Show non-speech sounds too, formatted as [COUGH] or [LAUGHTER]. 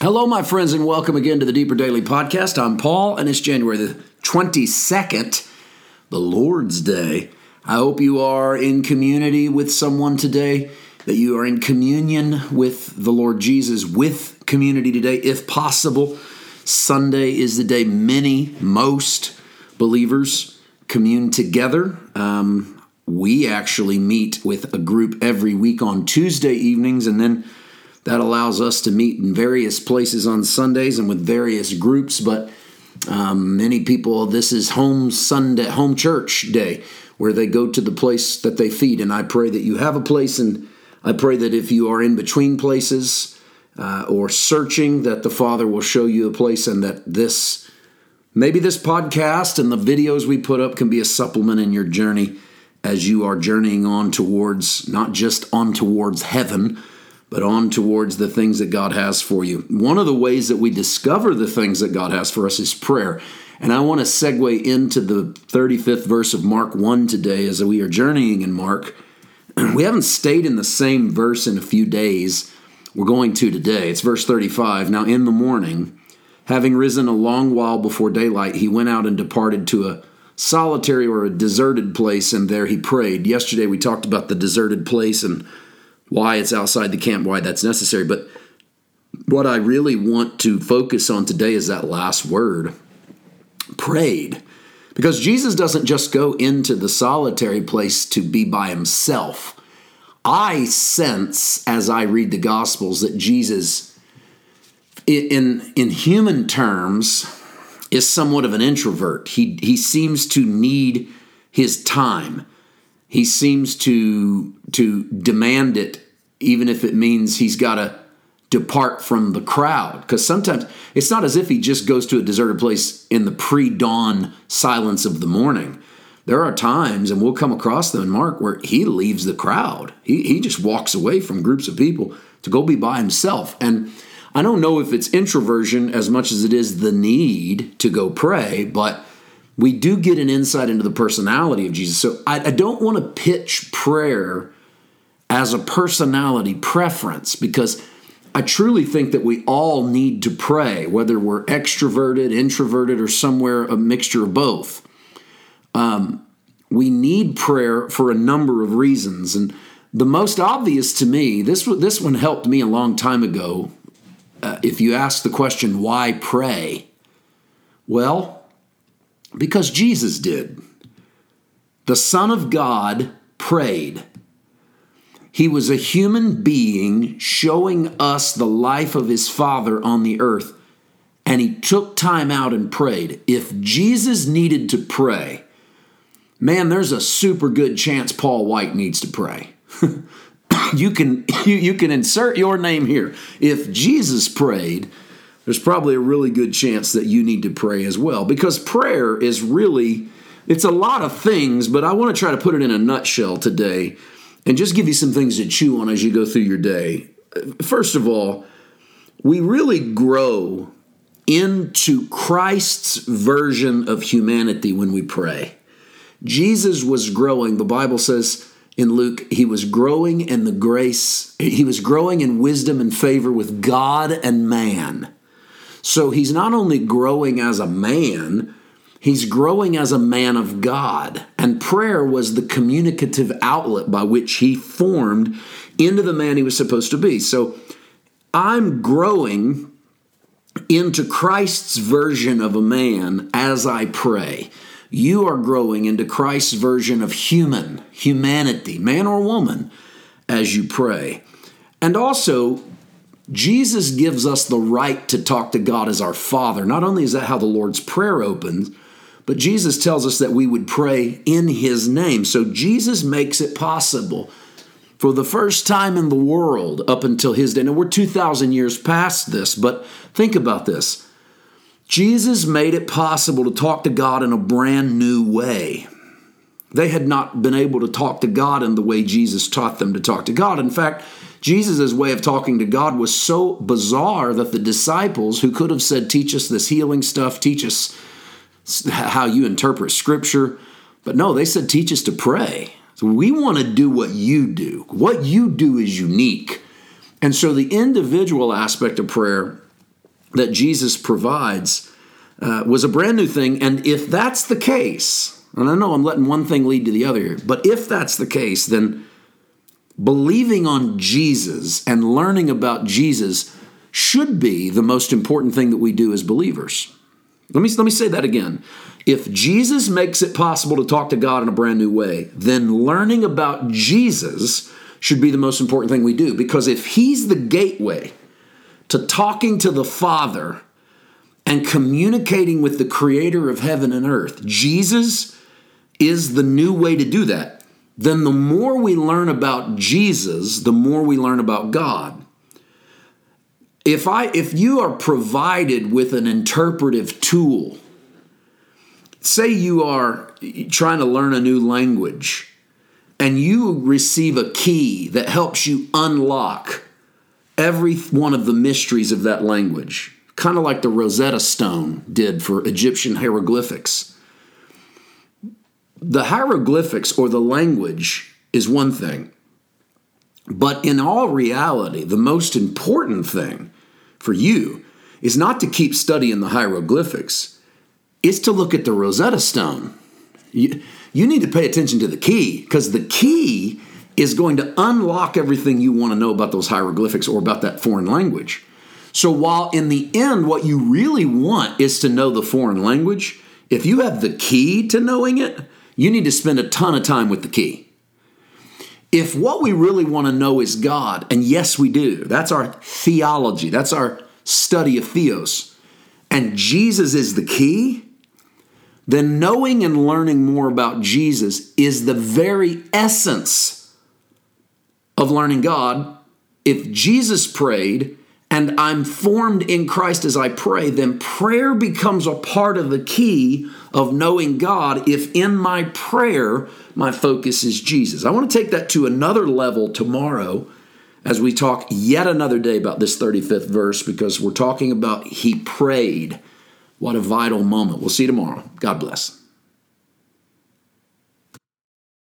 Hello, my friends, and welcome again to the Deeper Daily Podcast. I'm Paul, and it's January the 22nd, the Lord's Day. I hope you are in community with someone today, that you are in communion with the Lord Jesus, with community today, if possible. Sunday is the day many, most believers commune together. Um, we actually meet with a group every week on Tuesday evenings, and then that allows us to meet in various places on Sundays and with various groups. But um, many people, this is home Sunday, home church day, where they go to the place that they feed. And I pray that you have a place, and I pray that if you are in between places uh, or searching, that the Father will show you a place, and that this maybe this podcast and the videos we put up can be a supplement in your journey as you are journeying on towards not just on towards heaven but on towards the things that God has for you. One of the ways that we discover the things that God has for us is prayer. And I want to segue into the 35th verse of Mark 1 today as we are journeying in Mark. [CLEARS THROAT] We haven't stayed in the same verse in a few days. We're going to today. It's verse 35. Now, in the morning, having risen a long while before daylight, he went out and departed to a solitary or a deserted place, and there he prayed. Yesterday, we talked about the deserted place and why it's outside the camp, why that's necessary. But what I really want to focus on today is that last word prayed. Because Jesus doesn't just go into the solitary place to be by himself. I sense as I read the Gospels that Jesus, in, in human terms, is somewhat of an introvert. He, he seems to need his time he seems to to demand it even if it means he's got to depart from the crowd. Because sometimes it's not as if he just goes to a deserted place in the pre-dawn silence of the morning. There are times and we'll come across them in mark where he leaves the crowd. He, he just walks away from groups of people to go be by himself. And i don't know if it's introversion as much as it is the need to go pray but we do get an insight into the personality of Jesus. So I, I don't want to pitch prayer as a personality preference because I truly think that we all need to pray, whether we're extroverted, introverted, or somewhere a mixture of both. Um, we need prayer for a number of reasons, and the most obvious to me, this this one helped me a long time ago. Uh, if you ask the question, why pray? Well, because Jesus did. The Son of God prayed. He was a human being showing us the life of his Father on the earth, and he took time out and prayed. If Jesus needed to pray, man, there's a super good chance Paul White needs to pray. [LAUGHS] you can [COUGHS] you, you can insert your name here. If Jesus prayed, there's probably a really good chance that you need to pray as well because prayer is really it's a lot of things but i want to try to put it in a nutshell today and just give you some things to chew on as you go through your day. First of all we really grow into christ's version of humanity when we pray. Jesus was growing the bible says in luke he was growing in the grace he was growing in wisdom and favor with god and man so he's not only growing as a man, he's growing as a man of God. And prayer was the communicative outlet by which he formed into the man he was supposed to be. So I'm growing into Christ's version of a man as I pray. You are growing into Christ's version of human, humanity, man or woman, as you pray. And also, Jesus gives us the right to talk to God as our Father. Not only is that how the Lord's Prayer opens, but Jesus tells us that we would pray in His name. So Jesus makes it possible for the first time in the world up until His day. Now we're 2,000 years past this, but think about this. Jesus made it possible to talk to God in a brand new way. They had not been able to talk to God in the way Jesus taught them to talk to God. In fact, Jesus' way of talking to God was so bizarre that the disciples, who could have said, Teach us this healing stuff, teach us how you interpret scripture, but no, they said, Teach us to pray. So we want to do what you do. What you do is unique. And so the individual aspect of prayer that Jesus provides uh, was a brand new thing. And if that's the case, and I know I'm letting one thing lead to the other here, but if that's the case, then believing on Jesus and learning about Jesus should be the most important thing that we do as believers. Let me, let me say that again. If Jesus makes it possible to talk to God in a brand new way, then learning about Jesus should be the most important thing we do. Because if He's the gateway to talking to the Father and communicating with the Creator of heaven and earth, Jesus is the new way to do that. Then the more we learn about Jesus, the more we learn about God if i if you are provided with an interpretive tool say you are trying to learn a new language and you receive a key that helps you unlock every one of the mysteries of that language kind of like the rosetta stone did for egyptian hieroglyphics the hieroglyphics or the language is one thing but in all reality the most important thing for you is not to keep studying the hieroglyphics, it's to look at the Rosetta Stone. You, you need to pay attention to the key because the key is going to unlock everything you want to know about those hieroglyphics or about that foreign language. So, while in the end, what you really want is to know the foreign language, if you have the key to knowing it, you need to spend a ton of time with the key. If what we really want to know is God, and yes, we do, that's our theology, that's our study of theos, and Jesus is the key, then knowing and learning more about Jesus is the very essence of learning God. If Jesus prayed, and I'm formed in Christ as I pray, then prayer becomes a part of the key of knowing God if in my prayer my focus is Jesus. I want to take that to another level tomorrow as we talk yet another day about this 35th verse because we're talking about He prayed. What a vital moment. We'll see you tomorrow. God bless.